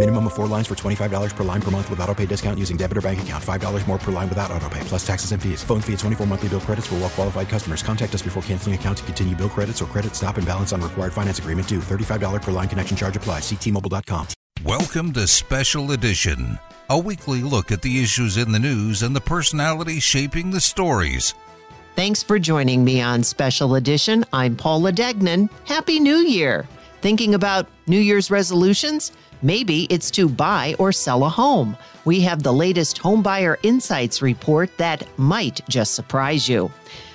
Minimum of four lines for $25 per line per month with auto pay discount using debit or bank account. $5 more per line without auto pay, plus taxes and fees. Phone fee at 24 monthly bill credits for well qualified customers. Contact us before canceling account to continue bill credits or credit stop and balance on required finance agreement due. $35 per line connection charge applies. Ctmobile.com. Welcome to Special Edition, a weekly look at the issues in the news and the personalities shaping the stories. Thanks for joining me on Special Edition. I'm Paula Degnan. Happy New Year. Thinking about New Year's resolutions? Maybe it's to buy or sell a home. We have the latest Homebuyer Insights report that might just surprise you.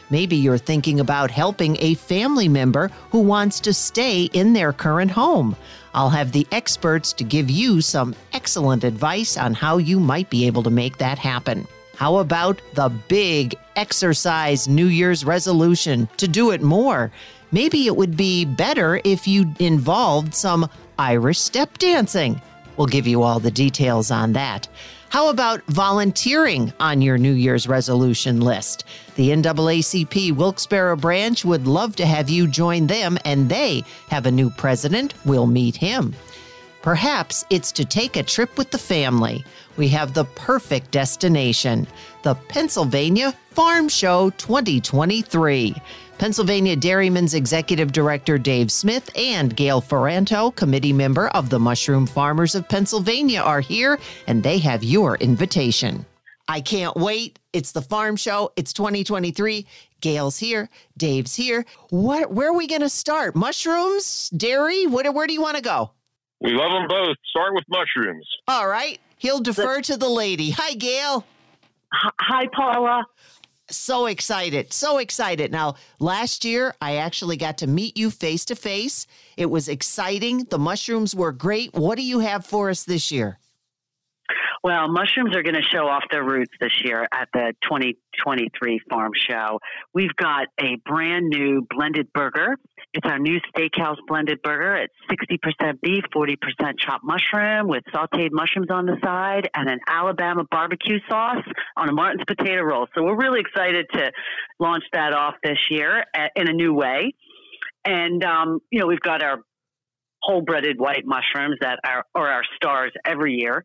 Maybe you're thinking about helping a family member who wants to stay in their current home. I'll have the experts to give you some excellent advice on how you might be able to make that happen. How about the big exercise New Year's resolution to do it more? Maybe it would be better if you involved some Irish step dancing. We'll give you all the details on that. How about volunteering on your New Year's resolution list? The NAACP Wilkes-Barre branch would love to have you join them, and they have a new president. We'll meet him. Perhaps it's to take a trip with the family. We have the perfect destination the Pennsylvania Farm Show 2023. Pennsylvania Dairymen's Executive Director Dave Smith and Gale Ferranto, committee member of the Mushroom Farmers of Pennsylvania, are here and they have your invitation. I can't wait. It's the farm show. It's 2023. Gale's here. Dave's here. What where are we going to start? Mushrooms, dairy? What where do you want to go? We love them both. Start with mushrooms. All right. He'll defer to the lady. Hi Gale. Hi Paula. So excited. So excited. Now, last year, I actually got to meet you face to face. It was exciting. The mushrooms were great. What do you have for us this year? Well, mushrooms are going to show off their roots this year at the 2023 Farm Show. We've got a brand new blended burger. It's our new steakhouse blended burger. It's 60% beef, 40% chopped mushroom with sauteed mushrooms on the side and an Alabama barbecue sauce on a Martin's potato roll. So we're really excited to launch that off this year in a new way. And, um, you know, we've got our whole breaded white mushrooms that are, are our stars every year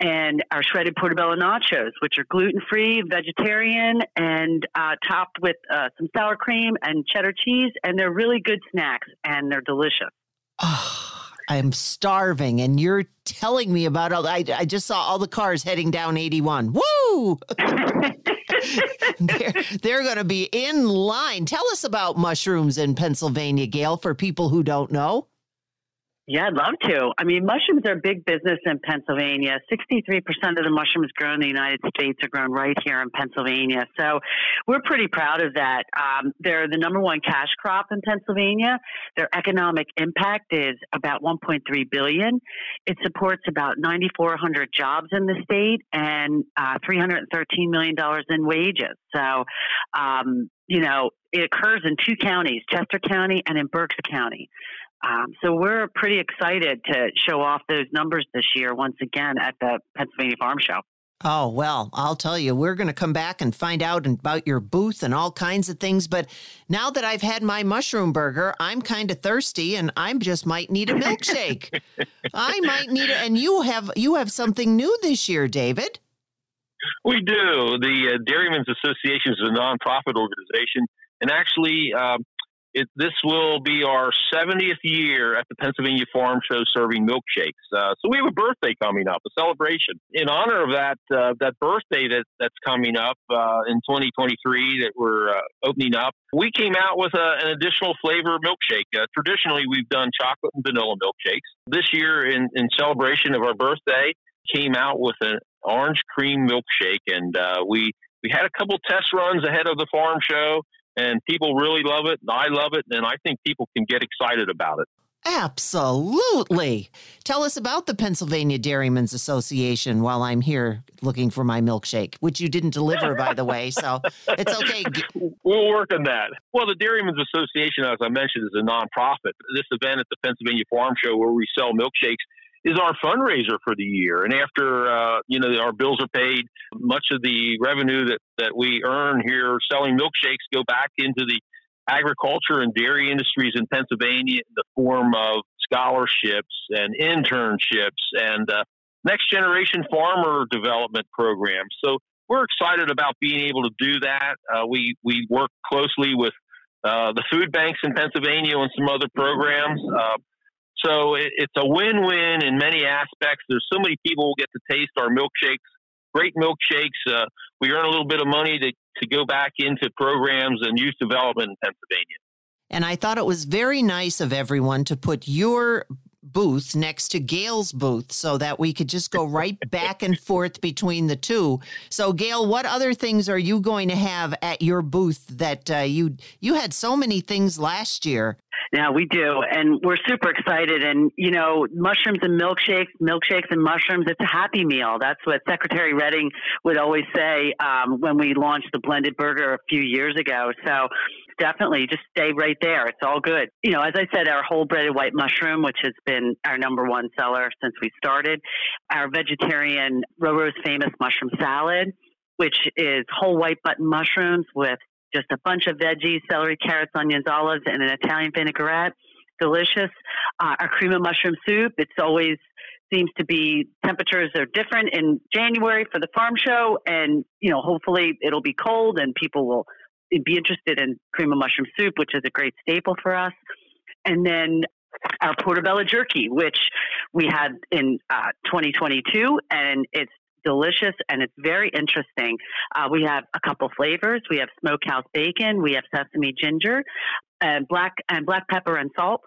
and our shredded portobello nachos, which are gluten free, vegetarian, and uh, topped with uh, some sour cream and cheddar cheese. And they're really good snacks and they're delicious. Oh, I'm starving, and you're telling me about all. I, I just saw all the cars heading down 81. Woo! they're they're going to be in line. Tell us about mushrooms in Pennsylvania, Gale, for people who don't know. Yeah, I'd love to. I mean, mushrooms are a big business in Pennsylvania. 63% of the mushrooms grown in the United States are grown right here in Pennsylvania. So we're pretty proud of that. Um, they're the number one cash crop in Pennsylvania. Their economic impact is about 1.3 billion. It supports about 9,400 jobs in the state and uh, 313 million dollars in wages. So, um, you know, it occurs in two counties, Chester County and in Berks County. Um, so we're pretty excited to show off those numbers this year once again at the Pennsylvania Farm Show. Oh, well, I'll tell you, we're going to come back and find out about your booth and all kinds of things. But now that I've had my mushroom burger, I'm kind of thirsty and I just might need a milkshake. I might need it. And you have you have something new this year, David. We do. The uh, Dairymen's Association is a nonprofit organization. And actually, um, it, this will be our 70th year at the Pennsylvania Farm Show serving milkshakes. Uh, so we have a birthday coming up, a celebration in honor of that uh, that birthday that that's coming up uh, in 2023 that we're uh, opening up. We came out with a, an additional flavor milkshake. Uh, traditionally, we've done chocolate and vanilla milkshakes. This year, in, in celebration of our birthday, came out with an orange cream milkshake, and uh, we we had a couple test runs ahead of the farm show and people really love it. I love it, and I think people can get excited about it. Absolutely. Tell us about the Pennsylvania Dairymen's Association while I'm here looking for my milkshake, which you didn't deliver, by the way. So it's okay. We'll work on that. Well, the Dairymen's Association, as I mentioned, is a nonprofit. This event at the Pennsylvania Farm Show, where we sell milkshakes, is our fundraiser for the year. And after uh, you know our bills are paid, much of the revenue that that we earn here selling milkshakes go back into the agriculture and dairy industries in Pennsylvania in the form of scholarships and internships and uh, next generation farmer development programs. So we're excited about being able to do that. Uh, we we work closely with uh, the food banks in Pennsylvania and some other programs. So it, it's a win-win in many aspects. There's so many people who get to taste our milkshakes, great milkshakes. Uh, we earn a little bit of money to, to go back into programs and youth development in Pennsylvania. And I thought it was very nice of everyone to put your booth next to Gale's booth so that we could just go right back and forth between the two. So Gale, what other things are you going to have at your booth that uh, you you had so many things last year yeah, we do. And we're super excited. And, you know, mushrooms and milkshakes, milkshakes and mushrooms, it's a happy meal. That's what Secretary Redding would always say um, when we launched the blended burger a few years ago. So definitely just stay right there. It's all good. You know, as I said, our whole breaded white mushroom, which has been our number one seller since we started, our vegetarian Roro's famous mushroom salad, which is whole white button mushrooms with just a bunch of veggies, celery, carrots, onions, olives, and an Italian vinaigrette. Delicious. Uh, our cream of mushroom soup. It's always seems to be temperatures are different in January for the farm show, and you know hopefully it'll be cold and people will be interested in cream of mushroom soup, which is a great staple for us. And then our portobello jerky, which we had in uh, 2022, and it's delicious and it's very interesting. Uh, we have a couple flavors. We have smokehouse bacon. We have sesame ginger. And black and black pepper and salt,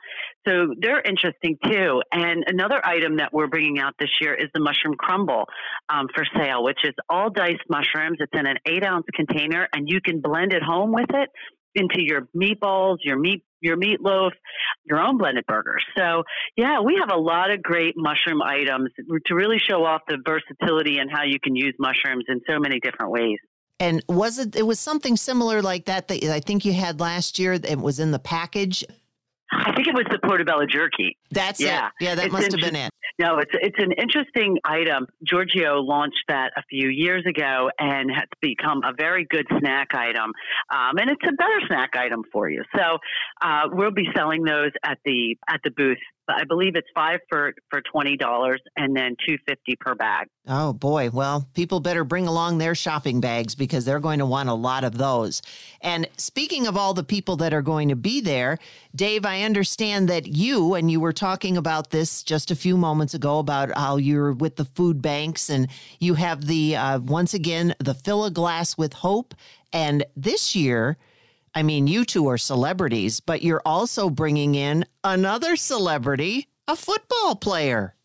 so they're interesting too. And another item that we're bringing out this year is the mushroom crumble um, for sale, which is all diced mushrooms. It's in an eight ounce container, and you can blend it home with it into your meatballs, your meat your meatloaf, your own blended burgers. So, yeah, we have a lot of great mushroom items to really show off the versatility and how you can use mushrooms in so many different ways. And was it? It was something similar like that that I think you had last year. It was in the package. I think it was the portobello jerky. That's yeah. it. Yeah, that it's must have been it. No, it's it's an interesting item. Giorgio launched that a few years ago and has become a very good snack item, um, and it's a better snack item for you. So uh, we'll be selling those at the at the booth I believe it's five for for twenty dollars and then two fifty per bag. Oh boy! Well, people better bring along their shopping bags because they're going to want a lot of those. And speaking of all the people that are going to be there, Dave, I understand that you and you were talking about this just a few moments ago about how you're with the food banks and you have the uh, once again the fill a glass with hope. And this year I mean, you two are celebrities, but you're also bringing in another celebrity, a football player.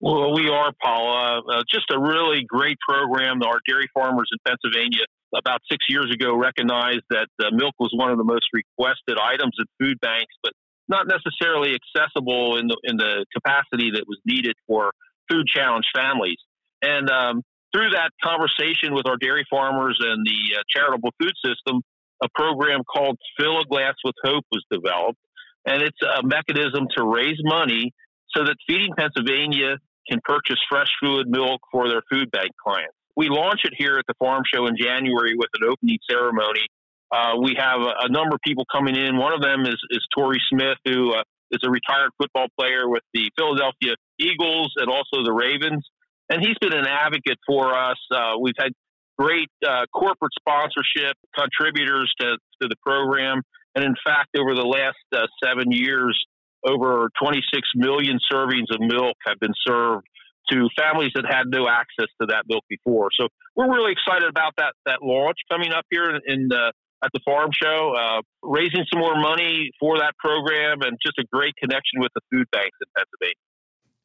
Well, we are, Paula. Uh, just a really great program. Our dairy farmers in Pennsylvania about six years ago recognized that uh, milk was one of the most requested items at food banks, but not necessarily accessible in the in the capacity that was needed for food challenged families. And um, through that conversation with our dairy farmers and the uh, charitable food system, a program called Fill a Glass with Hope was developed, and it's a mechanism to raise money so that Feeding Pennsylvania can purchase fresh food milk for their food bank clients. We launch it here at the farm show in January with an opening ceremony. Uh, we have a, a, number of people coming in. One of them is, is Torrey Smith, who uh, is a retired football player with the Philadelphia Eagles and also the Ravens. And he's been an advocate for us. Uh, we've had great uh, corporate sponsorship contributors to, to the program. And in fact, over the last uh, seven years, over 26 million servings of milk have been served to families that had no access to that milk before. So we're really excited about that that launch coming up here in, the at the farm show, uh, raising some more money for that program, and just a great connection with the food banks in Pennsylvania.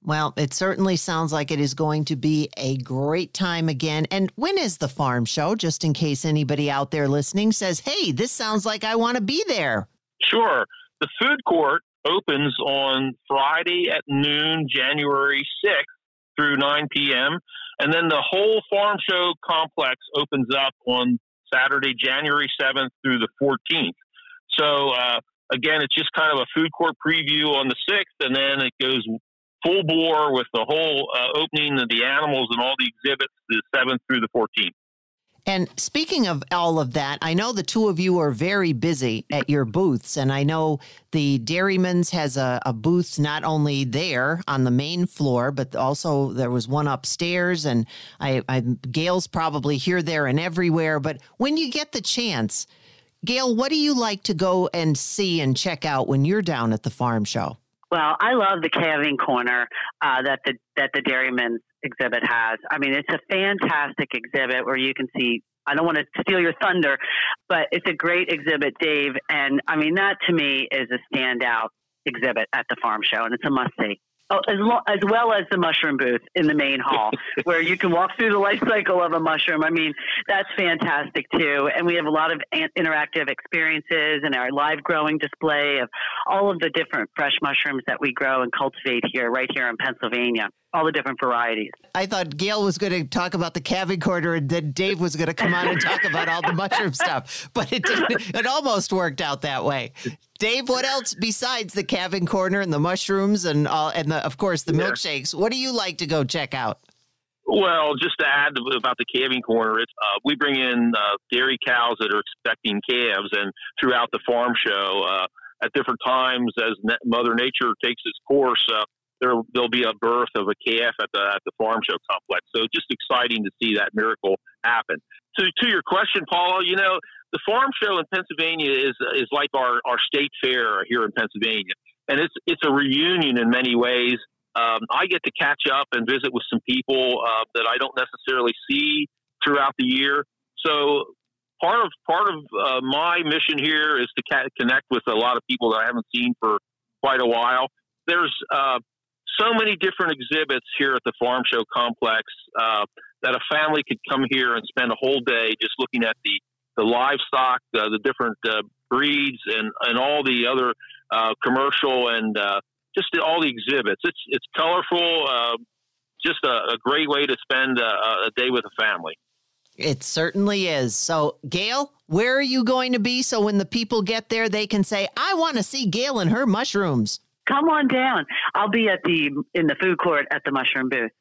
Well, it certainly sounds like it is going to be a great time again. And when is the farm show? Just in case anybody out there listening says, hey, this sounds like I want to be there. Sure. The food court opens on Friday at noon, January 6th through 9 p.m. And then the whole farm show complex opens up on Saturday, January 7th through the 14th. So, uh, again, it's just kind of a food court preview on the 6th, and then it goes full bore with the whole uh, opening of the animals and all the exhibits the 7th through the 14th. And speaking of all of that, I know the two of you are very busy at your booths. And I know the Dairymen's has a, a, booth not only there on the main floor, but also there was one upstairs. And I, I Gale's probably here, there, and everywhere. But when you get the chance, Gale, what do you like to go and see and check out when you're down at the farm show? Well, I love the calving corner uh, that the that the Dairymen's exhibit has. I mean, it's a fantastic exhibit where you can see. I don't want to steal your thunder, but it's a great exhibit, Dave. And I mean, that to me is a standout exhibit at the farm show, and it's a must see. Oh, as, lo- as well as the mushroom booth in the main hall, where you can walk through the life cycle of a mushroom. I mean, that's fantastic too. And we have a lot of an- interactive experiences and our live growing display of all of the different fresh mushrooms that we grow and cultivate here, right here in Pennsylvania all the different varieties. I thought Gale was going to talk about the calving corner and then Dave was going to come on and talk about all the mushroom stuff, but it didn't, it almost worked out that way. Dave, what else besides the calving corner and the mushrooms and all, and the, of course the milkshakes? What do you like to go check out? Well, just to add about the calving corner, it's, uh, we bring in uh, dairy cows that are expecting calves, and throughout the farm show, uh, at different times as Mother Nature takes its course, uh, there there'll be a birth of a calf at the at the farm show complex. So just exciting to see that miracle happen. To to your question, Paula, you know the farm show in Pennsylvania is is like our our state fair here in Pennsylvania, and it's it's a reunion in many ways. Um, I get to catch up and visit with some people uh, that I don't necessarily see throughout the year. So part of part of uh, my mission here is to ca- connect with a lot of people that I haven't seen for quite a while. There's uh, so many different exhibits here at the Farm Show Complex uh, that a family could come here and spend a whole day just looking at the the livestock, uh, the different uh, breeds, and and all the other uh, commercial and uh, just all the exhibits. It's it's colorful. Just a, a, great way to spend a, a day with a family. It certainly is. So, Gale, where are you going to be so when the people get there, they can say, I want to see Gail and her mushrooms? Come on down. I'll be at the in the food court at the mushroom booth,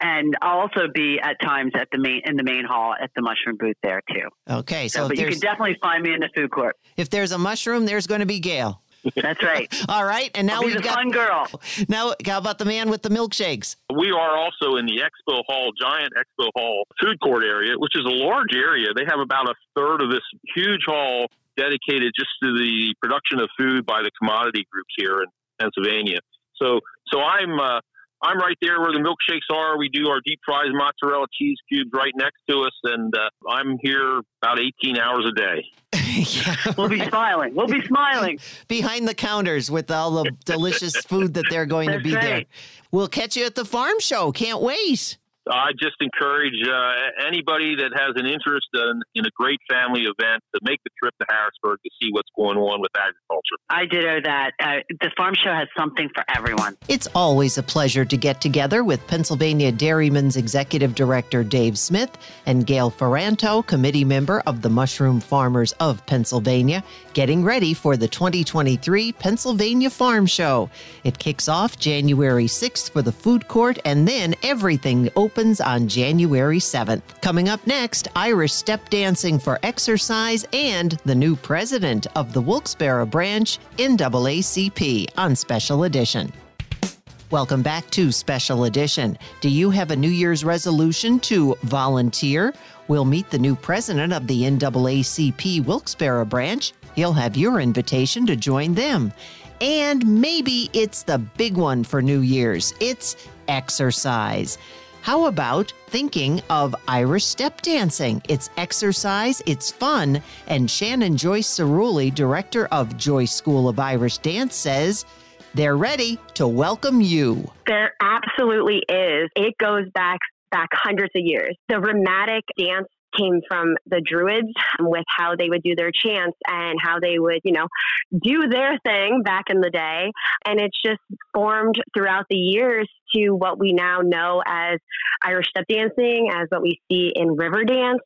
and I'll also be at times at the main in the main hall at the mushroom booth there too. Okay, so, so but you can definitely find me in the food court. If there's a mushroom, there's going to be Gale. That's right. All right, and now we've got fun girl. Now, how about the man with the milkshakes? We are also in the expo hall, giant expo hall food court area, which is a large area. They have about a third of this huge hall dedicated just to the production of food by the commodity groups here, and Pennsylvania. So so I'm uh, I'm right there where the milkshakes are. We do our deep fries mozzarella cheese cubes right next to us, and uh, I'm here about 18 hours a day. yeah. We'll be smiling. We'll be smiling behind the counters with all the delicious food that they're going to be right. there. We'll catch you at the farm show. Can't wait. I just encourage uh, anybody that has an interest in, in, a great family event to make the trip to Harrisburg to see what's going on with agriculture. I ditto that. Uh, the farm show has something for everyone. It's always a pleasure to get together with Pennsylvania Dairymen's Executive Director Dave Smith and Gale Ferranto, committee member of the Mushroom Farmers of Pennsylvania, getting ready for the 2023 Pennsylvania Farm Show. It kicks off January 6th for the food court and then everything open opens on January 7th. Coming up next, Irish step dancing for exercise and the new president of the Wilkes-Barre branch, NAACP, on Special Edition. Welcome back to Special Edition. Do you have a New Year's resolution to volunteer? We'll meet the new president of the NAACP Wilkes-Barre branch, he'll have your invitation to join them. And maybe it's the big one for New Year's it's exercise. How about thinking of Irish step dancing? It's exercise, it's fun, and Shannon Joyce Cerulli, director of Joyce School of Irish Dance, says they're ready to welcome you. There absolutely is. It goes back back hundreds of years. The rhythmic dance came from the Druids with how they would do their chants and how they would, you know, do their thing back in the day. And it's just formed throughout the years to what we now know as Irish step dancing, as what we see in Riverdance.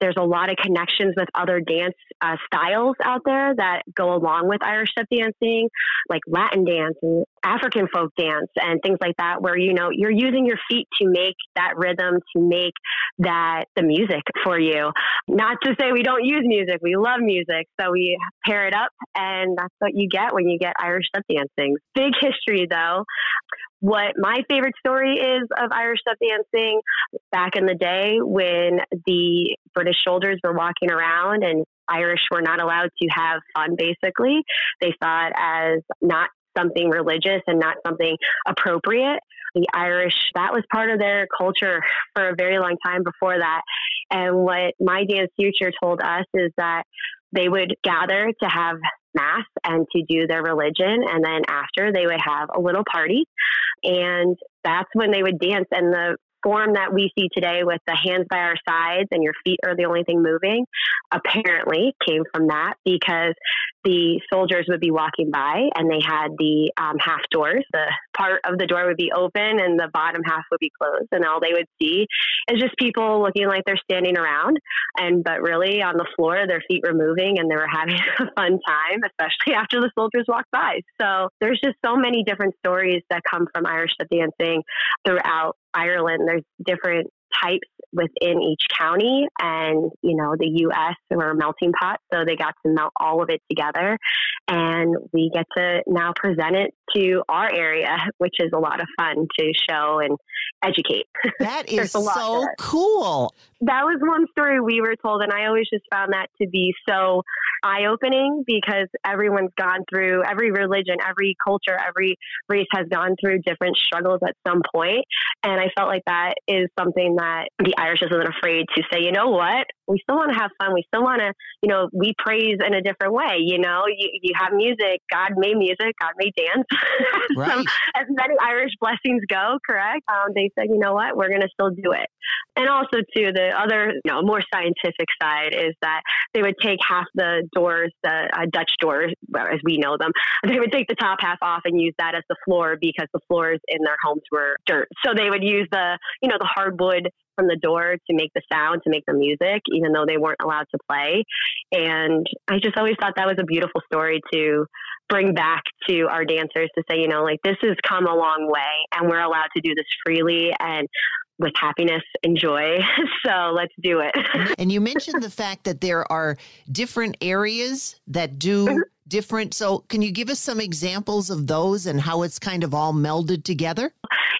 There's a lot of connections with other dance uh, styles out there that go along with Irish step dancing, like Latin dance and African folk dance and things like that, where you know you're using your feet to make that rhythm, to make that the music for you. Not to say we don't use music, we love music, so we pair it up, and that's what you get when you get Irish step dancing. Big history though what my favorite story is of Irish step dancing back in the day when the British soldiers were walking around and Irish were not allowed to have fun, basically. They saw it as not something religious and not something appropriate. The Irish, that was part of their culture for a very long time before that. And what my dance teacher told us is that they would gather to have mass and to do their religion. And then after, they would have a little party. And that's when they would dance. And the form that we see today with the hands by our sides and your feet are the only thing moving apparently came from that because the soldiers would be walking by and they had the um, half doors. The part of the door would be open and the bottom half would be closed. And all they would see is just people looking like they're standing around. And, but really on the floor, their feet were moving and they were having a fun time, especially after the soldiers walked by. So there's just so many different stories that come from Irish dancing throughout Ireland. There's different types within each county and you know the us were a melting pot so they got to melt all of it together. And we get to now present it to our area which is a lot of fun to show and educate. That is so cool. That was one story we were told and i always just found that to be so eye-opening because everyone's gone through every religion every culture every race has gone through different struggles at some point. And i felt like that is something that the Irish isn't afraid to say, you know what, we still want to have fun. We still want to, you know, we praise in a different way. You know, you, you have music. God made music. God made dance. Right. Some, as many Irish blessings go, correct? Um, they said, you know what, we're going to still do it. And also, too, the other, you know, more scientific side is that they would take half the doors, the uh, Dutch doors, as we know them, they would take the top half off and use that as the floor because the floors in their homes were dirt. So they would use the, you know, the hardwood from the door to make the sound, to make the music, even though they weren't allowed to play. And I just always thought that was a beautiful story to bring back to our dancers to say, you know, like this has come a long way and we're allowed to do this freely and with happiness and joy. So let's do it. and you mentioned the fact that there are different areas that do mm-hmm. different. So can you give us some examples of those and how it's kind of all melded together?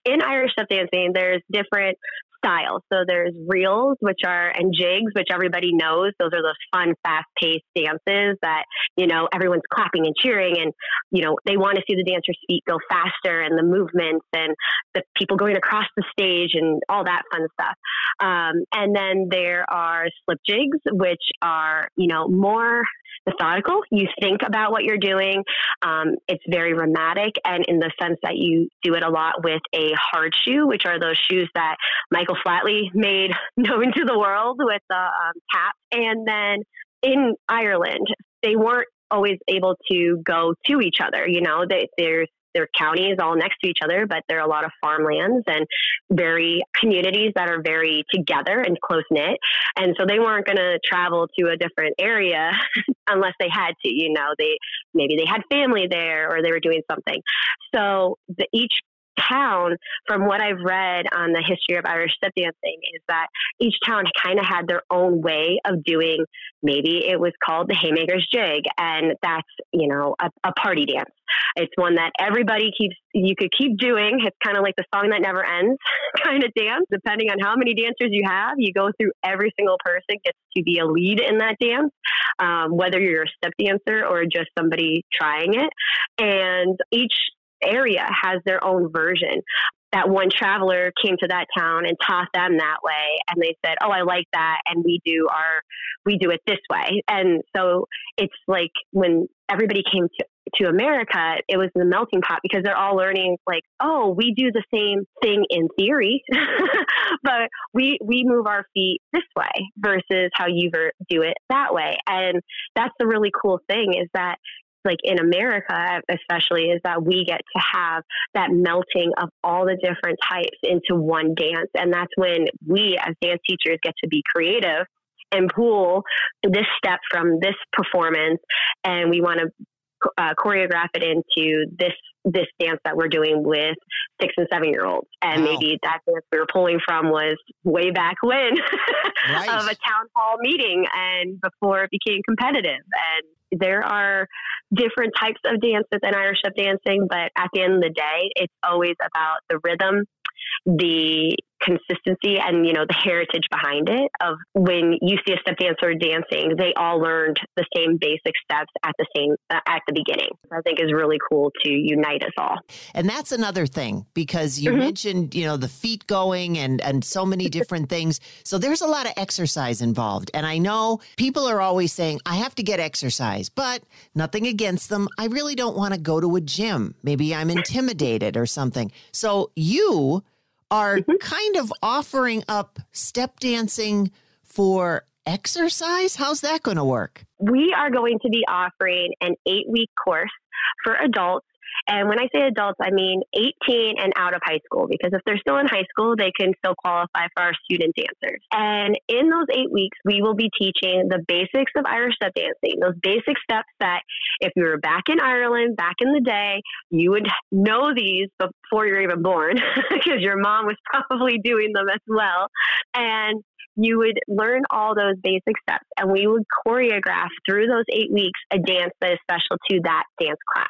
In Irish step dancing, there's different styles. So there's reels, which are, and jigs, which everybody knows. Those are those fun, fast paced dances that, you know, everyone's clapping and cheering and, you know, they want to see the dancer's feet go faster and the movements and the people going across the stage and all that fun stuff. Um, and then there are slip jigs, which are, you know, more methodical. You think about what you're doing. Um, it's very rhythmic, and in the sense that you do it a lot with a hard shoe, which are those shoes that Michael Flatley made known to the world with the um, tap. And then in Ireland, they weren't always able to go to each other. You know, they, there's they're counties all next to each other, but there are a lot of farmlands and very communities that are very together and close knit. And so they weren't going to travel to a different area unless they had to. You know, they maybe they had family there or they were doing something. So the, each town, from what I've read on the history of Irish step dancing, is that each town kind of had their own way of doing. Maybe it was called the Haymaker's Jig, and that's you know a, a party dance. It's one that everybody keeps. You could keep doing. It's kind of like the song that never ends kind of dance. Depending on how many dancers you have, you go through every single person gets to be a lead in that dance, um, whether you're a step dancer or just somebody trying it. And each area has their own version. That one traveler came to that town and taught them that way, and they said, "Oh, I like that," and we do our we do it this way. And so it's like when everybody came to to America, it was the melting pot because they're all learning like, oh, we do the same thing in theory, but we we move our feet this way versus how you do it that way. And that's the really cool thing is that like in America, especially, is that we get to have that melting of all the different types into one dance. And that's when we, as dance teachers, get to be creative and pull this step from this performance. And we want to uh, choreograph it into this this dance that we're doing with six and seven year olds. And wow. maybe that dance we were pulling from was way back when right. of a town hall meeting and before it became competitive. And there are different types of dance within Irish step dancing, but at the end of the day, it's always about the rhythm the consistency and you know the heritage behind it of when you see a step dancer dancing they all learned the same basic steps at the same uh, at the beginning i think is really cool to unite us all. And that's another thing because you mm-hmm. mentioned you know the feet going and and so many different things. So there's a lot of exercise involved. And i know people are always saying i have to get exercise but nothing against them. I really don't want to go to a gym. Maybe i'm intimidated or something. So you are mm-hmm. kind of offering up step dancing for exercise. How's that going to work? We are going to be offering an eight week course for adults and when I say adults, I mean 18 and out of high school, because if they're still in high school, they can still qualify for our student dancers. And in those eight weeks, we will be teaching the basics of Irish step dancing, those basic steps that if you were back in Ireland, back in the day, you would know these before you're even born, because your mom was probably doing them as well. And you would learn all those basic steps and we would choreograph through those eight weeks a dance that is special to that dance class.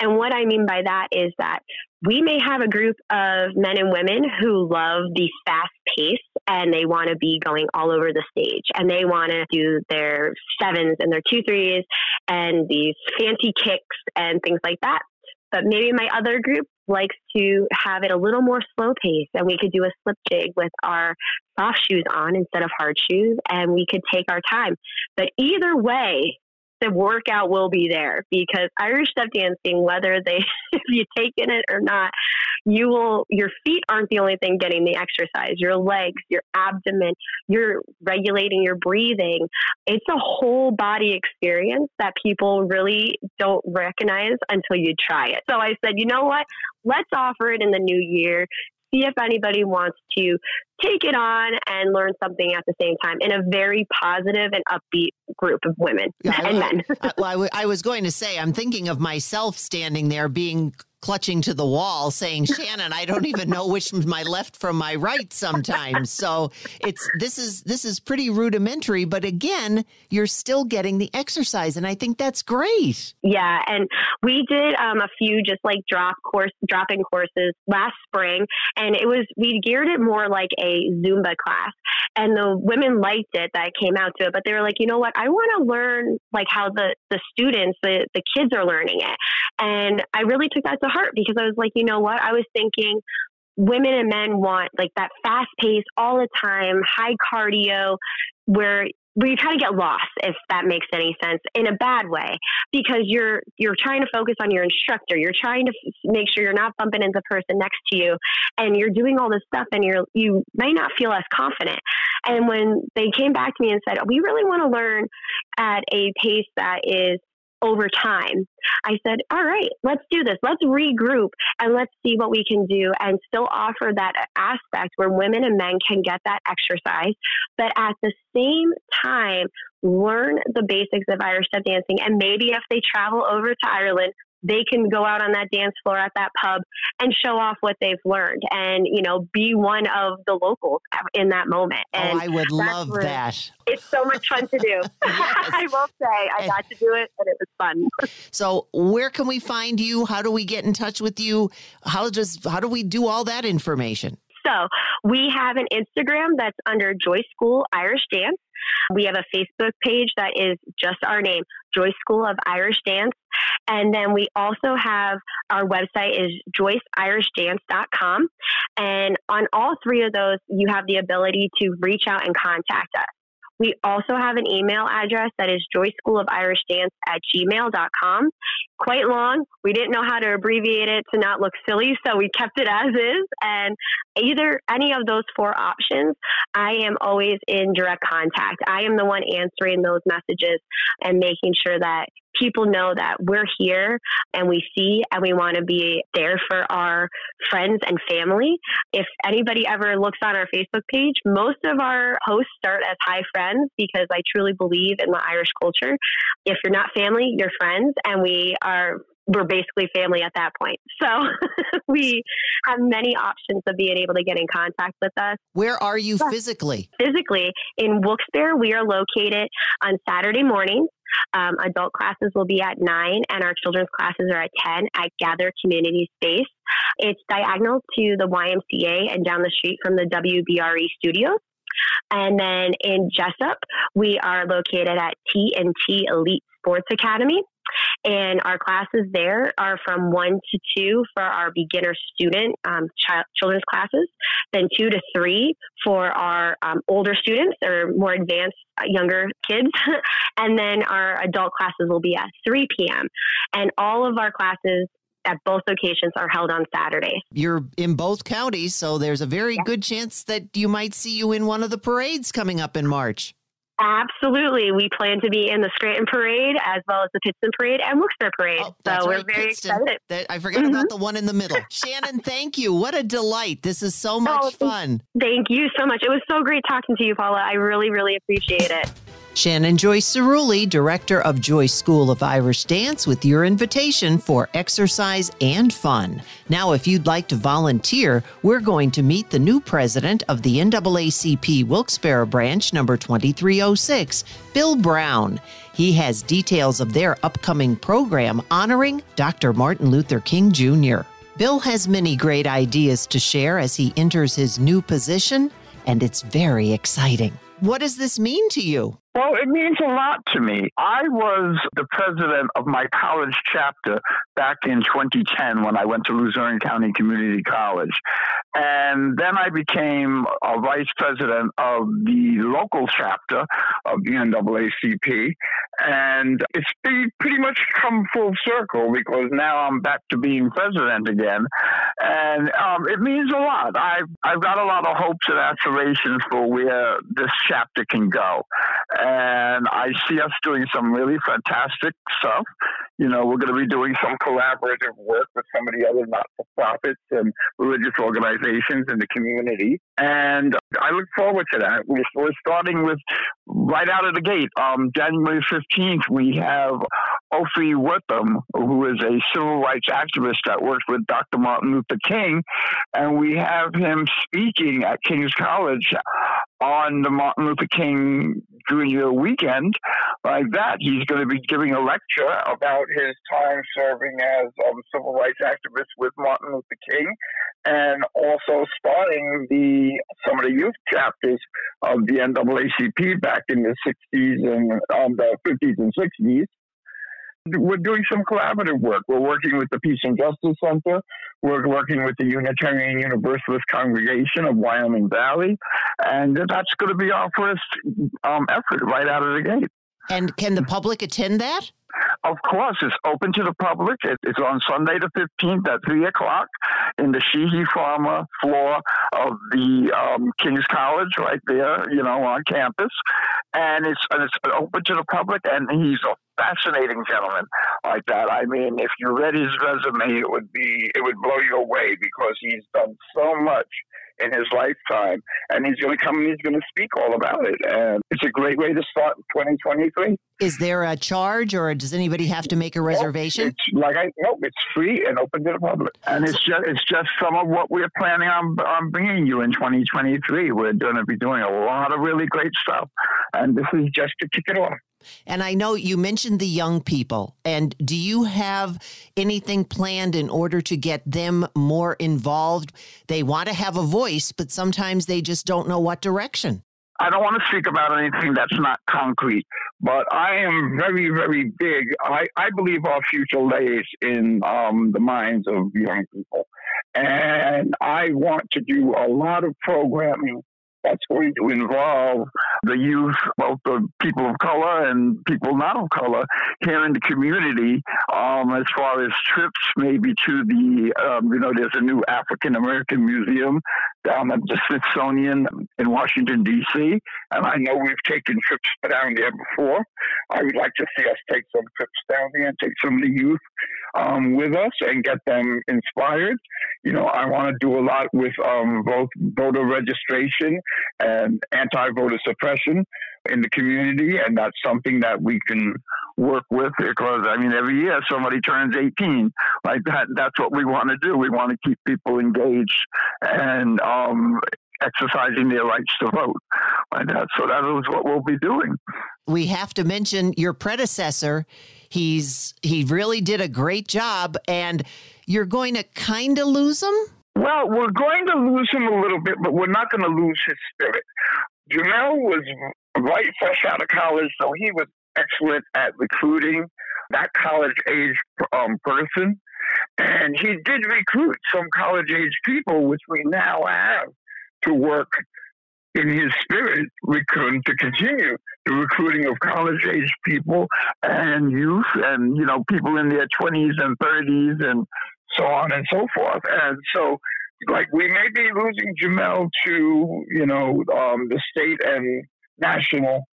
And what I mean by that is that we may have a group of men and women who love the fast pace and they want to be going all over the stage and they want to do their sevens and their two threes and these fancy kicks and things like that. But maybe my other group likes to have it a little more slow pace and we could do a slip jig with our soft shoes on instead of hard shoes and we could take our time. But either way, the workout will be there because Irish step dancing, whether they if you take in it or not, you will your feet aren't the only thing getting the exercise. Your legs, your abdomen, you're regulating your breathing. It's a whole body experience that people really don't recognize until you try it. So I said, you know what? Let's offer it in the new year see if anybody wants to take it on and learn something at the same time in a very positive and upbeat group of women yeah, and I, men. I, well, I, w- I was going to say, I'm thinking of myself standing there being clutching to the wall saying shannon i don't even know which my left from my right sometimes. So it's this is this is pretty rudimentary but again you're still getting the exercise and i think that's great. Yeah and we did um, a few just like drop course dropping courses last spring and it was we geared it more like a zumba class and the women liked it that I came out to it but they were like you know what? I want to learn like how the the students the, the kids are learning it. And i really took that to heart because I was like, you know what? I was thinking women and men want like that fast pace all the time, high cardio, where where you kind of get lost if that makes any sense in a bad way because you're you're trying to focus on your instructor you're trying to f- make sure you're not bumping into the person next to you and you're doing all this stuff and you're you may not feel as confident and when they came back to me and said we really want to learn at a pace that is over time. I said, all right, let's do this. Let's regroup and let's see what we can do and still offer that aspect where women and men can get that exercise, but at the same time, learn the basics of Irish step dancing. And maybe if they travel over to Ireland, they can go out on that dance floor at that pub and show off what they've learned and, you know, be one of the locals in that moment. Oh, and oh, I would love that. It's so much fun to do. I will say I got to do it and it was fun. So, where can we find you? How do we get in touch with you? How does how do we do all that information? So we have an Instagram that's under Joyce School Irish Dance. We have a Facebook page that is just our name, Joyce School of Irish Dance. And then we also have our website is joyceIrishdance.com. And on all three of those, you have the ability to reach out and contact us. We also have an email address that is joyceschoolofirishdance at gmail.com. Quite long. We didn't know how to abbreviate it to not look silly, so we kept it as is. And either any of those four options, I am always in direct contact. I am the one answering those messages and making sure that people know that we're here and we see and we want to be there for our friends and family. If anybody ever looks on our Facebook page, most of our hosts start as high friends because I truly believe in the Irish culture. If you're not family, you're friends, and we are we're basically family at that point. So we have many options of being able to get in contact with us. Where are you physically? Physically, in Wilkes-Barre, we are located on Saturday mornings. Um, adult classes will be at 9 and our children's classes are at 10 at Gather Community Space. It's diagonal to the YMCA and down the street from the WBRE studios. And then in Jessup, we are located at T&T Elite Sports Academy. And our classes there are from one to two for our beginner student um, child, children's classes, then two to three for our um, older students or more advanced uh, younger kids. and then our adult classes will be at 3 p.m. And all of our classes at both locations are held on Saturday. You're in both counties, so there's a very good chance that you might see you in one of the parades coming up in March. Absolutely. We plan to be in the Scranton Parade as well as the Pittston Parade and Wilkes-Barre Parade. Oh, so we're right, very Pittston. excited. I forgot about mm-hmm. the one in the middle. Shannon, thank you. What a delight. This is so much Oh, fun. Thank you so much. It was so great talking to you, Paula. I really, really appreciate it. Shannon Joyce Cerulli, director of Joyce School of Irish Dance, with your invitation for exercise and fun. Now, if you'd like to volunteer, we're going to meet the new president of the NAACP Wilkes-Barre branch, number 2306, Bill Browne. He has details of their upcoming program honoring Dr. Martin Luther King Jr. Bill has many great ideas to share as he enters his new position, and it's very exciting. What does this mean to you? Well, it means a lot to me. I was the president of my college chapter back in 2010 when I went to Luzerne County Community College. And then I became a vice president of the local chapter of the NAACP. And it's pretty, much come full circle because now I'm back to being president again. And um, it means a lot. I've, I've got a lot of hopes and aspirations for where this chapter can go and I see us doing some really fantastic stuff. You know, we're going to be doing some collaborative work with some of the other not-for-profits and religious organizations in the community, and I look forward to that. We're, starting with right out of the gate. Um, January fifteenth, we have Ophi Wortham, who is a civil rights activist that works with Dr. Martin Luther King, and we have him speaking at King's College on the Martin Luther King Jr. weekend. Like that, he's going to be giving a lecture about his time serving as um, civil rights activist with Martin Luther King, and also starting the some of the youth chapters of the NAACP back in the 60s and um, the 50s and 60s we're doing some collaborative work. We're working with the Peace and Justice Center. We're working with the Unitarian Universalist Congregation of Wyoming Valley. And that's going to be our first um, effort right out of the gate. And can the public attend that? Of course, it's open to the public. It- It's on Sunday the 15th at 3 o'clock in the Sheehy Farmer floor of the um, King's College right there, you know, on campus. And it's, and it's open to the public, and he's a fascinating gentleman like that. I mean, if you read his resume, it would be, it would blow you away because he's done so much in his lifetime. And he's going to come and he's going to speak all about it. And it's a great way to start 2023. Is there a charge or does anybody have to make a reservation? It's like I nope, it's free and open to the public. And it's just it's just some of what we're planning on, on bringing you in 2023. We're going to be doing a lot of really great stuff. And this is just to kick it off. And I know you mentioned the young people. And do you have anything planned in order to get them more involved? They want to have a voice, but sometimes they just don't know what direction. I don't want to speak about anything that's not concrete, but I am very, very big. I, I believe our future lays in um, the minds of young people. And I want to do a lot of programming that's going to involve the youth, both the people of color and people not of color, here in the community. Um, as far as trips, maybe to the, um, you know, there's a new African American museum down at the Smithsonian in Washington D.C. And I know we've taken trips down there before. I would like to see us take some trips down there and take some of the youth um, with us and get them inspired. You know, I want to do a lot with um, both voter registration and anti-voter suppression in the community, and that's something that we can work with because I mean every year somebody turns 18 like that that's what we want to do. We want to keep people engaged and um, exercising their rights to vote. Like that so that is what we'll be doing. We have to mention your predecessor. He's he really did a great job and you're going to kind of lose him? Well, we're going to lose him a little bit, but we're not going to lose his spirit. Jamel was right fresh out of college, so he was excellent at recruiting that college age um, person. And he did recruit some college age people, which we now have to work in his spirit recruit, to continue the recruiting of college age people and youth and, you know, people in their 20s and 30s and so on and so forth. And so, like, we may be losing Jamel to, you know, um, the state and national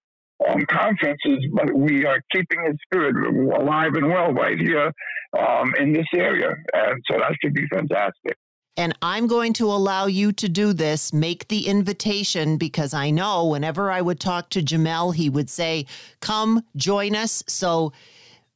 um, conferences, but we are keeping his spirit alive and well right here um, in this area. And so that should be fantastic. And I'm going to allow you to do this, make the invitation, because I know whenever I would talk to Jamel, he would say, Come join us. So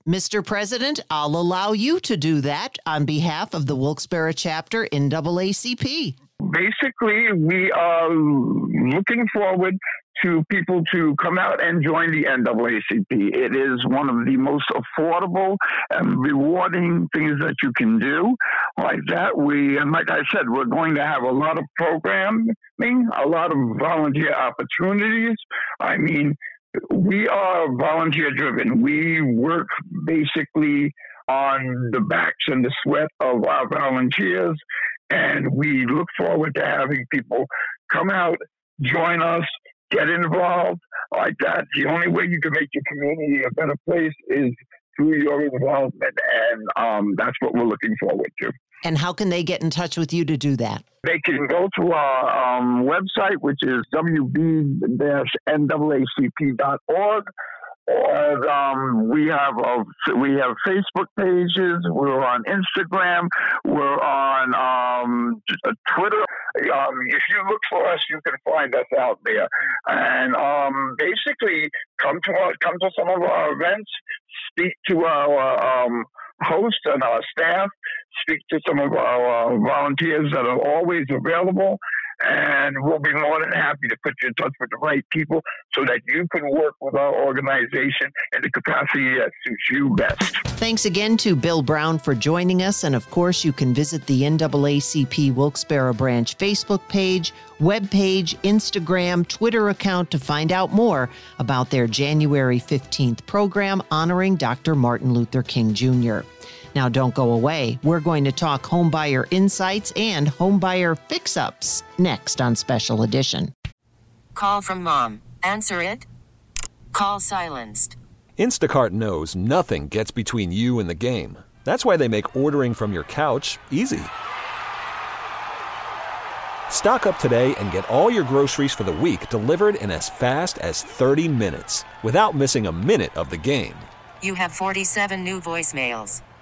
Mr. President, I'll allow you to do that on behalf of the Wilkes-Barre chapter in NAACP. Basically, we are looking forward to people to come out and join the NAACP. It is one of the most affordable and rewarding things that you can do. Like that, we, and like I said, we're going to have a lot of programming, a lot of volunteer opportunities. I mean, we are volunteer driven. We work basically on the backs and the sweat of our volunteers, and we look forward to having people come out, join us, get involved like that. The only way you can make your community a better place is through your involvement, and um, that's what we're looking forward to. And how can they get in touch with you to do that? They can go to our um, website, which is wb-naacp.org. Or um, we have a, we have Facebook pages. We're on Instagram. We're on um, Twitter. Um, if you look for us, you can find us out there. And um, basically, come to our, come to some of our events. Speak to our um, host and our staff, speak to some of our uh, volunteers that are always available, and we'll be more than happy to put you in touch with the right people so that you can work with our organization in the capacity that suits you best. Thanks again to Bill Browne for joining us. And of course, you can visit the NAACP Wilkes-Barre Branch Facebook page, webpage, Instagram, Twitter account to find out more about their January 15th program honoring Dr. Martin Luther King Jr. Now, don't go away. We're going to talk homebuyer insights and homebuyer fix ups next on Special Edition. Call from mom. Answer it. Call silenced. Instacart knows nothing gets between you and the game. That's why they make ordering from your couch easy. Stock up today and get all your groceries for the week delivered in as fast as 30 minutes without missing a minute of the game. You have 47 new voicemails.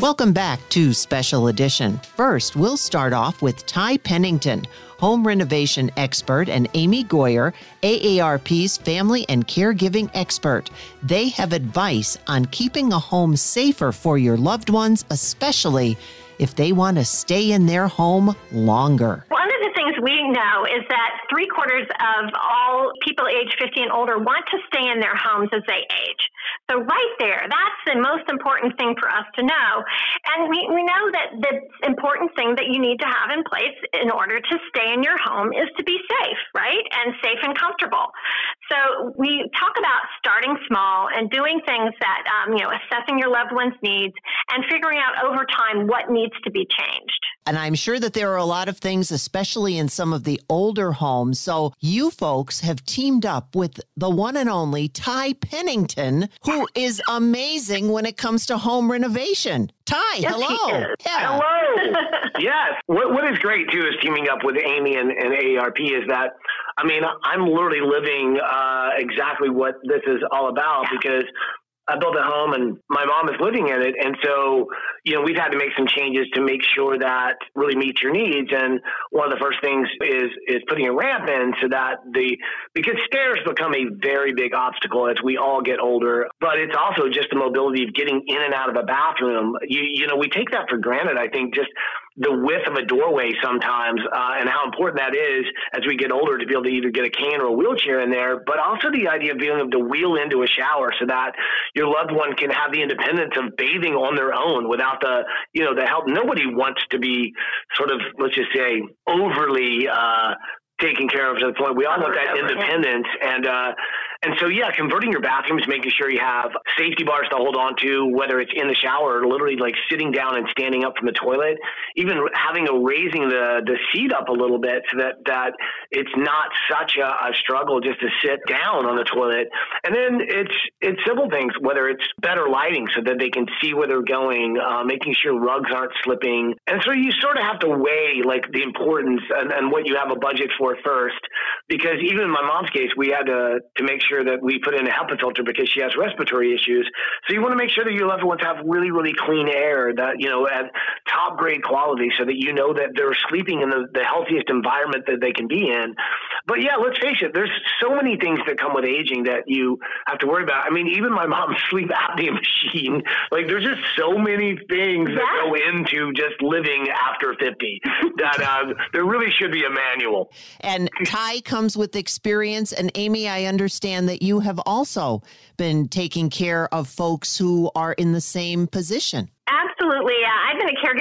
Welcome back to Special Edition. First, we'll start off with Ty Pennington, home renovation expert, and Amy Goyer, AARP's family and caregiving expert. They have advice on keeping a home safer for your loved ones, especially if they want to stay in their home longer. One of the things we know is that three quarters of all people age 50 and older want to stay in their homes as they age. So, right there, that's the most important thing for us to know. And we, we know that the important thing that you need to have in place in order to stay in your home is to be safe, right? And safe and comfortable. So, we talk about starting small and doing things that, um, you know, assessing your loved one's needs and figuring out over time what needs to be changed. And I'm sure that there are a lot of things, especially in some of the older homes. So you folks have teamed up with the one and only Ty Pennington, who is amazing when it comes to home renovation. Ty, Yes, hello. is. Yeah. Hello. yes. What, what is great too is teaming up with Amy and, and AARP is that, I mean, I'm literally living uh, exactly what this is all about because I built a home and my mom is living in it. And so, you know, we've had to make some changes to make sure that really meets your needs. And one of the first things is, is putting a ramp in so that the, because stairs become a very big obstacle as we all get older, but it's also just the mobility of getting in and out of a bathroom. You, you know, we take that for granted. I think just the width of a doorway sometimes uh, and how important that is as we get older to be able to either get a cane or a wheelchair in there, but also the idea of being able to wheel into a shower so that your loved one can have the independence of bathing on their own without the, you know, the help. Nobody wants to be sort of, let's just say, overly, uh, taken care of to the point we all want that independence and uh and so yeah converting your bathrooms making sure you have safety bars to hold on to whether it's in the shower or literally like sitting down and standing up from the toilet. Even having a raising the the seat up a little bit so that that it's not such a, a struggle just to sit down on the toilet. And then it's it's simple things whether it's better lighting so that they can see where they're going uh, making sure rugs aren't slipping. And so you sort of have to weigh like the importance and, and what you have a budget for first. Because even in my mom's case we had to to make sure that we put in a HEPA filter because she has respiratory issues. So you want to make sure that your loved ones have really really clean air that you know at top grade quality so that you know that they're sleeping in the, the healthiest environment that they can be in but yeah let's face it there's so many things that come with aging that you have to worry about i mean even my mom's sleep apnea machine like there's just so many things that go into just living after 50 that uh, there really should be a manual And Ty comes with experience. And Amy, I understand that you have also been taking care of folks who are in the same position. Absolutely. Yeah.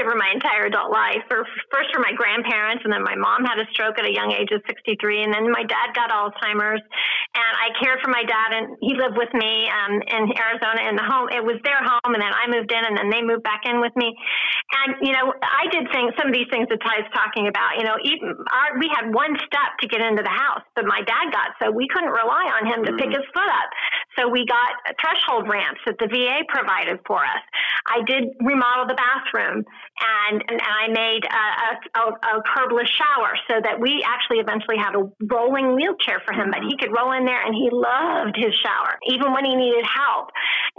Caregiver my entire adult life. For, first for my grandparents, and then my mom had a stroke at a young age of 63, and then my dad got Alzheimer's. And I cared for my dad, and he lived with me um, in Arizona in the home. It was their home, and then I moved in, and then they moved back in with me. And, you know, I did things, some of these things that Ty's talking about. You know, even our, we had one step to get into the house, but my dad got so we couldn't rely on him to pick his foot up. So we got threshold ramps that the VA provided for us. I did remodel the bathroom and, and I made a, a, a curbless shower so that we actually eventually had a rolling wheelchair for him, but he could roll in there and he loved his shower, even when he needed help.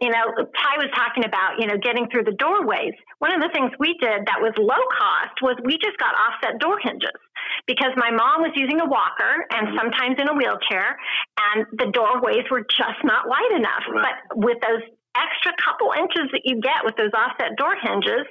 You know, Ty was talking about, you know, getting through the doorways. One of the things we did that was low cost was we just got offset door hinges because my mom was using a walker and sometimes in a wheelchair, and the doorways were just not wide enough. Right. But with those extra couple inches that you get with those offset door hinges,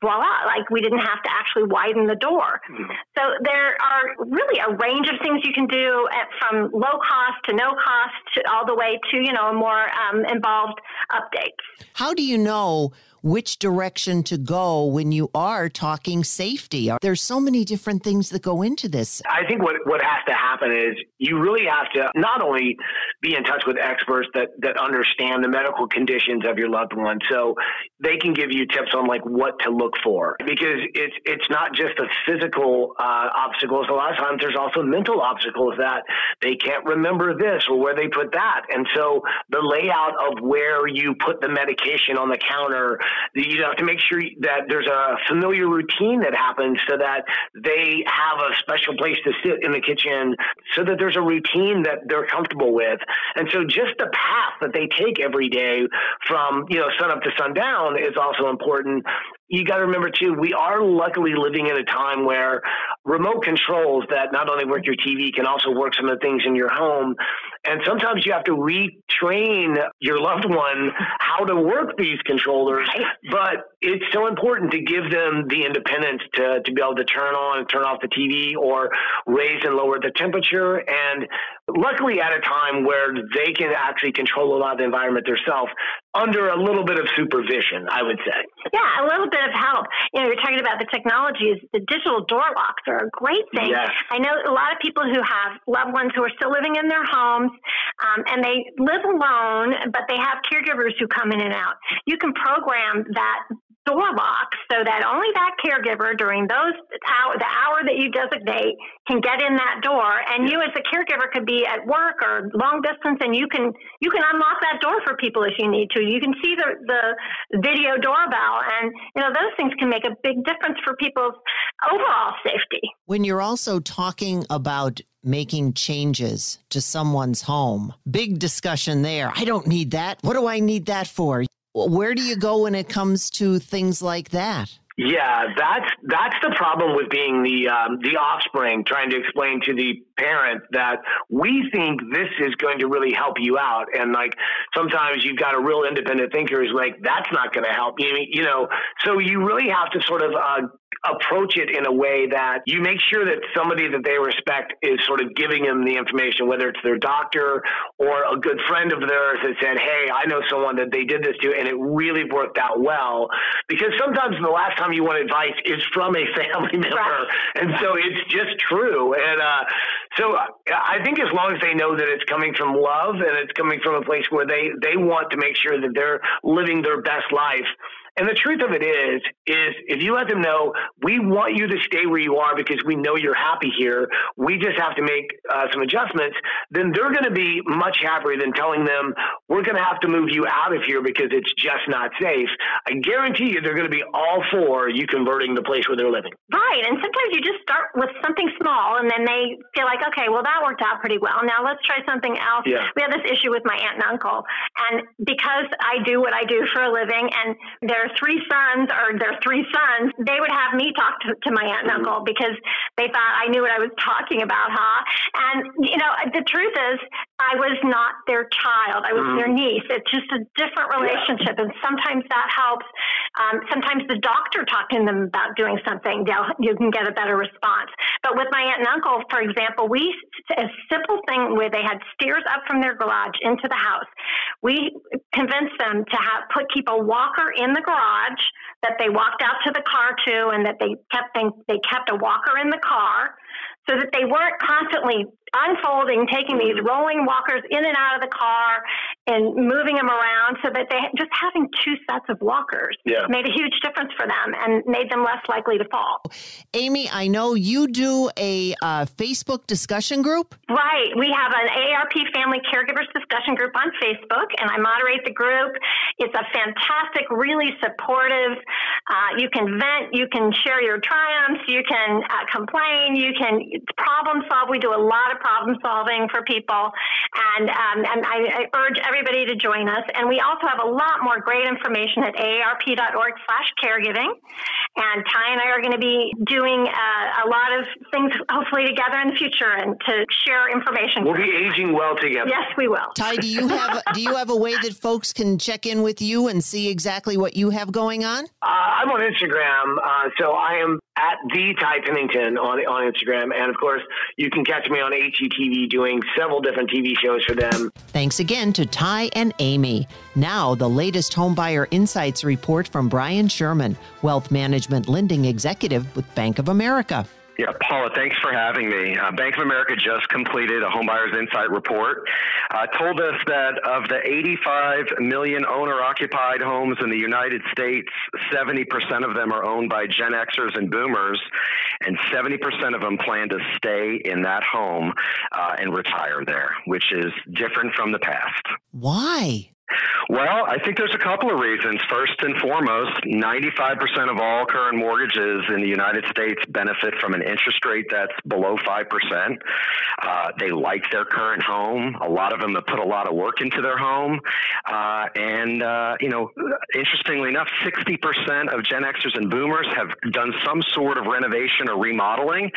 voila, like we didn't have to actually widen the door. Mm-hmm. So there are really a range of things you can do at, from low cost to no cost to all the way to, you know, a more um, involved updates. How do you know which direction to go when you are talking safety. There's so many different things that go into this. I think what, what has to happen is you really have to not only be in touch with experts that, that understand the medical conditions of your loved one so they can give you tips on like what to look for because it's it's not just the physical uh, obstacles a lot of times there's also mental obstacles that they can't remember this or where they put that and so the layout of where you put the medication on the counter you have to make sure that there's a familiar routine that happens so that they have a special place to sit in the kitchen so that there's a routine that they're comfortable with. And so just the path that they take every day from, you know, sun up to sundown is also important you got to remember too, we are luckily living in a time where remote controls that not only work your TV can also work some of the things in your home. And sometimes you have to retrain your loved one how to work these controllers. But it's so important to give them the independence to, to be able to turn on and turn off the TV or raise and lower the temperature. And luckily at a time where they can actually control a lot of the environment themselves under a little bit of supervision, I would say. Yeah, a little bit of help. You know, you're talking about the technologies. The digital door locks are a great thing. Yes. I know a lot of people who have loved ones who are still living in their homes um, and they live alone, but they have caregivers who come in and out. You can program that door lock so that only that caregiver during those hour, the hour that you designate can get in that door. And you as a caregiver could be at work or long distance and you can you can unlock that door for people if you need to. You can see the the video doorbell and you know those things can make a big difference for people's overall safety. When you're also talking about making changes to someone's home big discussion there. I don't need that. What do i need that for? Where do you go when it comes to things like that? Yeah, that's that's the problem with being the um, the offspring, trying to explain to the parent that we think this is going to really help you out, and like sometimes you've got a real independent thinker who's like, that's not going to help you, you know. So you really have to sort of uh, approach it in a way that you make sure that somebody that they respect is sort of giving them the information, whether it's their doctor or a good friend of theirs that said, Hey, I know someone that they did this to and it really worked out well. Because sometimes the last time you want advice is from a family member. Right. And so it's just true. And uh, so I think as long as they know that it's coming from love and it's coming from a place where they, they want to make sure that they're living their best life, and the truth of it is, is if you let them know, we want you to stay where you are because we know you're happy here. We just have to make uh, some adjustments. Then they're going to be much happier than telling them we're going to have to move you out of here because it's just not safe. I guarantee you, they're going to be all for you converting the place where they're living. Right, and sometimes you just start with something small, and then they feel like, okay, well that worked out pretty well. Now let's try something else. Yeah. We had this issue with my aunt and uncle, and because I do what I do for a living, and they're their three sons or their three sons, they would have me talk to, to my aunt and uncle because they thought I knew what I was talking about, huh? And, you know, the truth is, I was not their child. I was mm. their niece. It's just a different relationship. Yeah. And sometimes that helps. Um, sometimes the doctor talking to them about doing something, you can get a better response. But with my aunt and uncle, for example, we, a simple thing where they had stairs up from their garage into the house, we convinced them to have put keep a walker in the garage that they walked out to the car to and that they kept they, they kept a walker in the car so that they weren't constantly unfolding, taking these rolling walkers in and out of the car and moving them around so that they just having two sets of walkers Yeah. made a huge difference for them and made them less likely to fall. Amy, I know you do a uh, Facebook discussion group. Right. We have an AARP Family Caregivers discussion group on Facebook, and I moderate the group. It's a fantastic, really supportive. Uh, you can vent, you can share your triumphs, you can uh, complain, you can problem solve. We do a lot of problem solving for people, and um, and I, I urge everybody to join us. And we also have a lot more great information at aarp.org/caregiving. And Ty and I are going to be doing uh, a lot of things, hopefully together in the future, and to share information. We'll be aging well together. Yes, we will. Ty, do you have do you have a way that folks can check in with you and see exactly what you have going on? Uh, I'm on Instagram, uh, so I am at the Ty Pennington on on Instagram, and of course, you can catch me on HGTV doing several different TV shows for them. Thanks again to Ty and Amy. Now, the latest Homebuyer Insights report from Bryan Sherman, Wealth Management Lending Executive with Bank of America. Yeah, Paula, thanks for having me. Uh, Bank of America just completed a Homebuyers Insight report. Uh, told us that of the 85 million owner occupied homes in the United States, 70% of them are owned by Gen Xers and Boomers, and 70% of them plan to stay in that home uh, and retire there, which is different from the past. Why? Well, I think there's a couple of reasons. First and foremost, 95% of all current mortgages in the United States benefit from an interest rate that's below 5%. Uh, they like their current home. A lot of them have put a lot of work into their home. Uh, and, uh, you know, interestingly enough, 60% of Gen Xers and Boomers have done some sort of renovation or remodeling.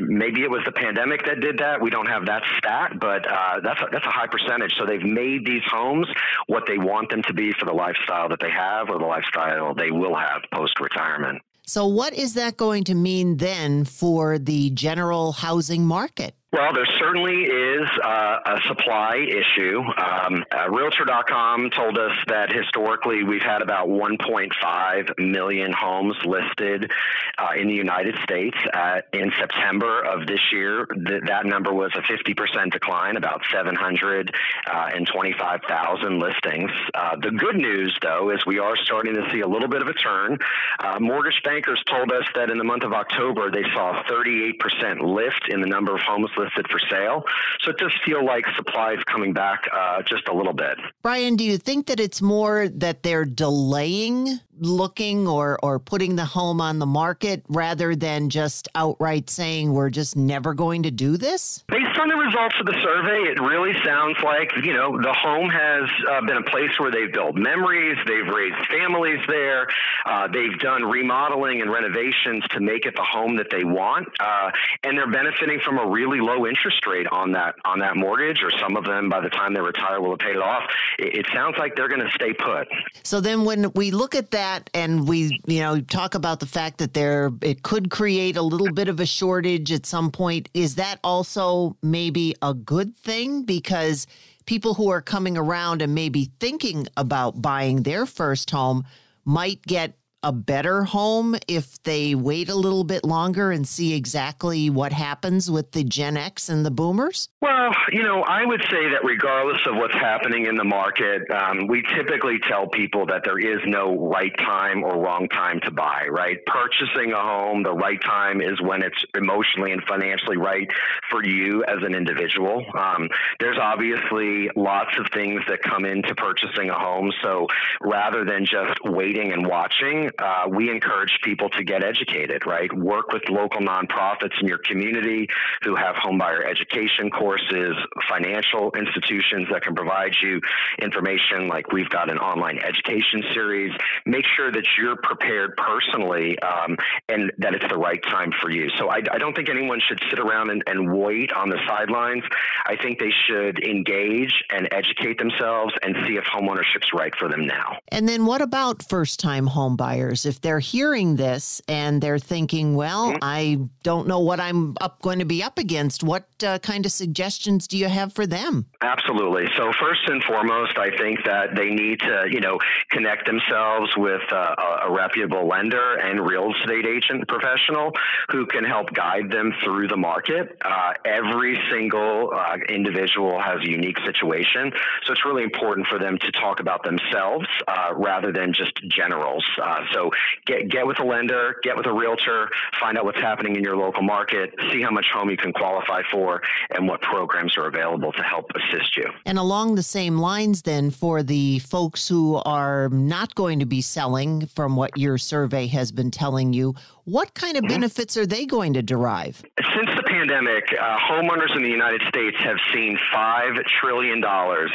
Maybe it was the pandemic that did that. We don't have that stat, but uh, that's, a, that's a high percentage. So they've made these homes what they want them to be for the lifestyle that they have or the lifestyle they will have post retirement. So, what is that going to mean then for the general housing market? Well, there certainly is uh, a supply issue. Um, uh, Realtor.com told us that historically we've had about 1.5 million homes listed uh, in the United States. Uh, in September of this year, th- that number was a 50% decline, about 725,000 listings. Uh, the good news, though, is we are starting to see a little bit of a turn. Uh, mortgage bankers told us that in the month of October, they saw a 38% lift in the number of homes listed for sale. So it does feel like supply is coming back uh, just a little bit. Bryan, do you think that it's more that they're delaying looking or, or putting the home on the market rather than just outright saying we're just never going to do this? Based on the results of the survey, it really sounds like, you know, the home has uh, been a place where they've built memories, they've raised families there, uh, they've done remodeling and renovations to make it the home that they want, uh, and they're benefiting from a really low interest rate on that on that mortgage, or some of them by the time they retire will have paid it off. It, it sounds like they're going to stay put. So then when we look at that and we, you know, talk about the fact that there it could create a little bit of a shortage at some point, is that also maybe a good thing? Because people who are coming around and maybe thinking about buying their first home might get a better home if they wait a little bit longer and see exactly what happens with the Gen X and the boomers? Well, you know, I would say that regardless of what's happening in the market, um, we typically tell people that there is no right time or wrong time to buy, right? Purchasing a home, the right time is when it's emotionally and financially right for you as an individual. Um, there's obviously lots of things that come into purchasing a home. So rather than just waiting and watching, uh, we encourage people to get educated, right? Work with local nonprofits in your community who have homebuyer education courses, financial institutions that can provide you information like we've got an online education series. Make sure that you're prepared personally um, and that it's the right time for you. So I, I don't think anyone should sit around and, and wait on the sidelines. I think they should engage and educate themselves and see if homeownership's right for them now. And then what about first time home buyers? if they're hearing this and they're thinking, well, mm-hmm. I don't know what I'm up going to be up against, what uh, kind of suggestions do you have for them? Absolutely. So first and foremost, I think that they need to, you know, connect themselves with uh, a reputable lender and real estate agent professional who can help guide them through the market. Uh, every single uh, individual has a unique situation, so it's really important for them to talk about themselves uh, rather than just generals. Uh, so get get with a lender, get with a realtor, find out what's happening in your local market, see how much home you can qualify for, and what programs are available to help assist you. And along the same lines, then, for the folks who are not going to be selling, from what your survey has been telling you, what kind of mm-hmm. benefits are they going to derive? Since the pandemic, uh, homeowners in the United States have seen $5 trillion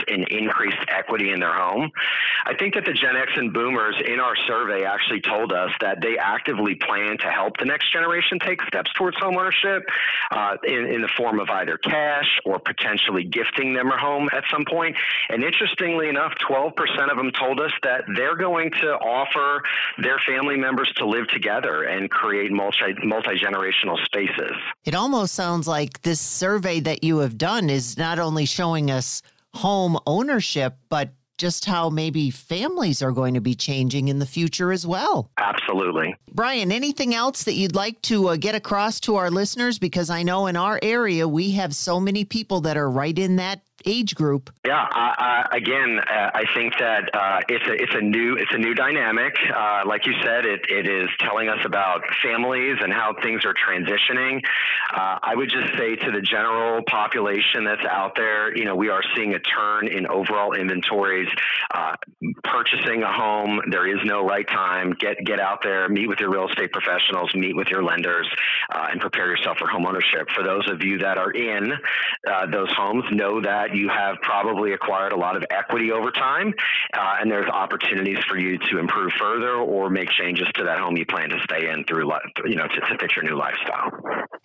in increased equity in their home. I think that the Gen X and boomers in our survey actually told us that they actively plan to help the next generation take steps towards homeownership uh, in, in the form of either cash or potentially gifting them a home at some point. And interestingly enough, 12% of them told us that they're going to offer their family members to live together and create multi multi generational spaces. It almost sounds like this survey that you have done is not only showing us home ownership, but just how maybe families are going to be changing in the future as well. Absolutely. Bryan, anything else that you'd like to uh, get across to our listeners? Because I know in our area, we have so many people that are right in that age group. Yeah, again, uh, I think that uh, it's a it's a new it's a new dynamic. Uh, like you said, it it is telling us about families and how things are transitioning. Uh, I would just say to the general population that's out there, you know, we are seeing a turn in overall inventories. Uh, purchasing a home, there is no right time. Get get out there, meet with your real estate professionals, meet with your lenders, uh, and prepare yourself for home ownership. For those of you that are in those homes, know that you have probably acquired a lot of equity over time, uh, and there's opportunities for you to improve further or make changes to that home you plan to stay in through, you know, to, to fit your new lifestyle.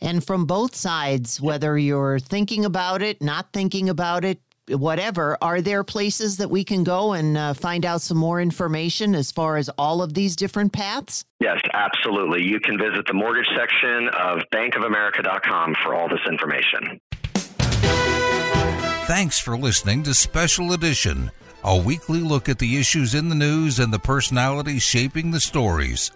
And from both sides, whether you're thinking about it, not thinking about it, whatever, are there places that we can go and uh, find out some more information as far as all of these different paths? Yes, absolutely. You can visit the mortgage section of bankofamerica.com for all this information. Thanks for listening to Special Edition, a weekly look at the issues in the news and the personalities shaping the stories.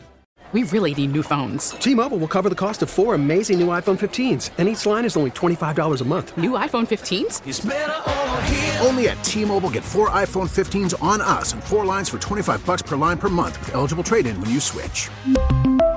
We really need new phones. T Mobile will cover the cost of four amazing new iPhone 15s, and each line is only $25 a month. New iPhone 15s? Only at T Mobile get four iPhone 15s on us and four lines for 25 bucks per line per month with eligible trade in when you switch.